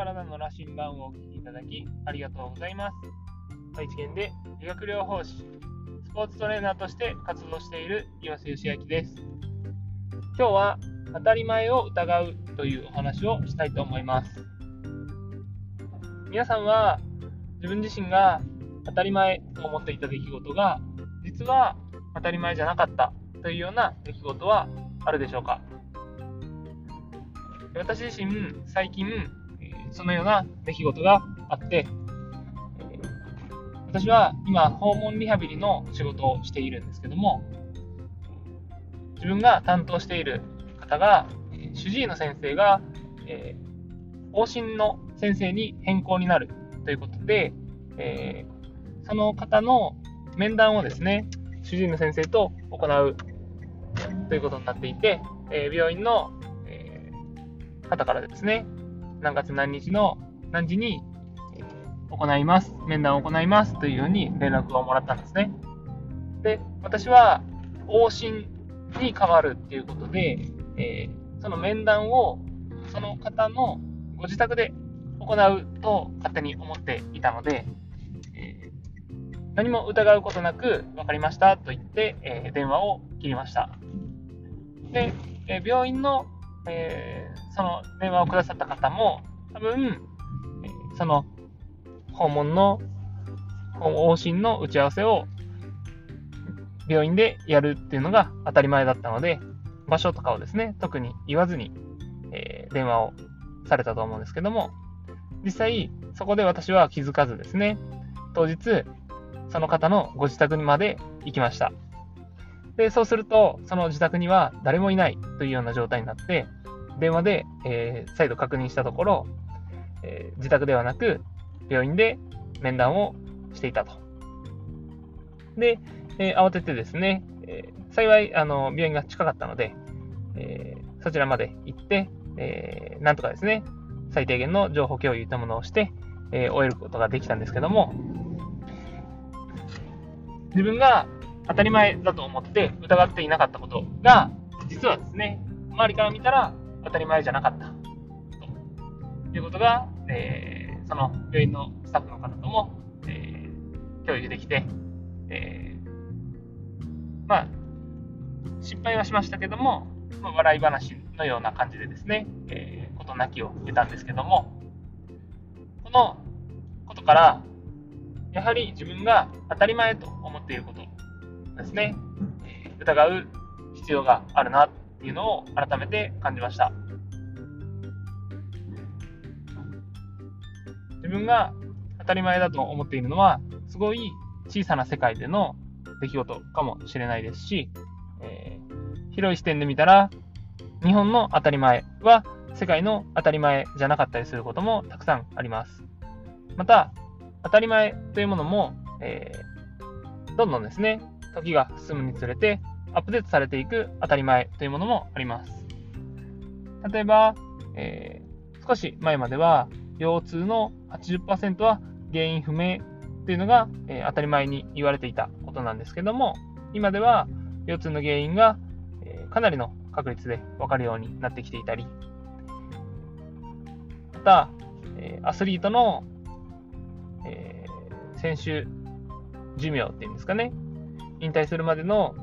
体の羅針盤をお聞きいただきありがとうございます。愛知県で理学療法士、スポーツトレーナーとして活動している岩瀬義明です。今日は当たり前を疑うというお話をしたいと思います。皆さんは自分自身が当たり前と思っていた出来事が実は当たり前じゃなかったというような出来事はあるでしょうか？私自身最近そのような出来事があって私は今訪問リハビリの仕事をしているんですけども自分が担当している方が主治医の先生が、えー、往診の先生に変更になるということで、えー、その方の面談をですね主治医の先生と行うということになっていて、えー、病院の、え方からですね何月何日の何時に行います、面談を行いますというように連絡をもらったんですね。で、私は往診に変わるっていうことで、えー、その面談をその方のご自宅で行うと勝手に思っていたので、えー、何も疑うことなく分かりましたと言って、えー、電話を切りました。で、え病院の、えその電話をくださった方も多分、その訪問の往診の打ち合わせを病院でやるっていうのが当たり前だったので、場所とかをですね、特に言わずに、えー、電話をされたと思うんですけども、実際、そこで私は気づかずですね、当日、その方のご自宅にまで行きました。で、そうすると、その自宅には誰もいないというような状態になって、電話で、えー、再度確認したところ、えー、自宅ではなく、病院で面談をしていたと。で、えー、慌ててですね、えー、幸いあの病院が近かったので、えー、そちらまで行って、えなんとかですね、最低限の情報共有というものをして、え終えることができたんですけども、自分が当たり前だと思って疑っていなかったことが、実はですね、周りから見たら当たり前じゃなかった。ということが、えーその病院のスタッフの方とも、えー、共有できて、えー、まあ、失敗はしましたけども、まあ、笑い話のような感じでですね、えー、事なきを得たんですけども、このことから、やはり自分が当たり前と思っていることですね、疑う必要があるなっていうのを改めて感じました。自分が当たり前だと思っているのは、すごい小さな世界での出来事かもしれないですし、えー、広い視点で見たら、日本の当たり前は世界の当たり前じゃなかったりすることもたくさんあります。また、当たり前というものも、えー、どんどんですね、時が進むにつれてアップデートされていく当たり前というものもあります。例えば、えー、少し前までは腰痛の80%は原因不明というのが、えー、当たり前に言われていたことなんですけども、今では腰痛の原因が、えー、かなりの確率で分かるようになってきていたり、また、え、アスリートの、え選手寿命っていうんですかね、引退するまでの、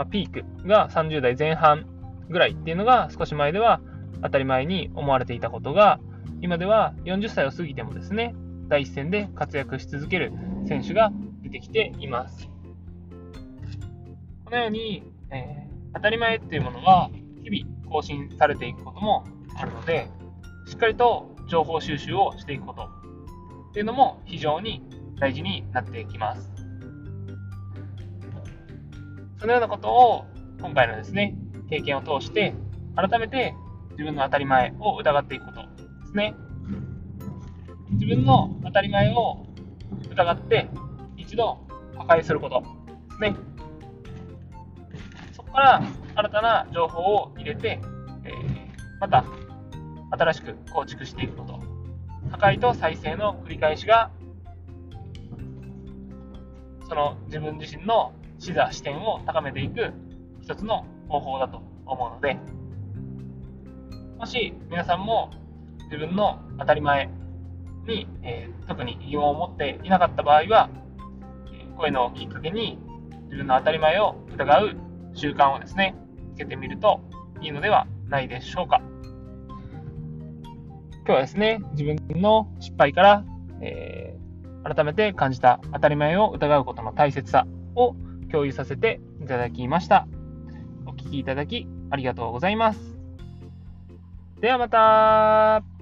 まあ、ピークが30代前半ぐらいっていうのが少し前では当たり前に思われていたことが、今では40歳を過ぎてもですね、第一線で活躍し続ける選手が出てきています。このように、えー、当たり前っていうものは日々更新されていくこともあるので、しっかりと情報収集をしていくことっていうのも非常に大事になってきます。そのようなことを今回のですね、経験を通して改めて自分の当たり前を疑っていくことですね。自分の当たり前を疑って一度破壊することですね。そこから新たな情報を入れて、えー、また新しく構築していくこと。破壊と再生の繰り返しがその自分自身の視座視点を高めていく一つの方法だと思うのでもし皆さんも自分の当たり前に、えー、特に疑問を持っていなかった場合は、こういうのをきっかけに自分の当たり前を疑う習慣をですね、つけてみるといいのではないでしょうか。今日はですね、自分の失敗から、えー、改めて感じた当たり前を疑うことの大切さを共有させていただきました。お聴きいただきありがとうございます。ではまた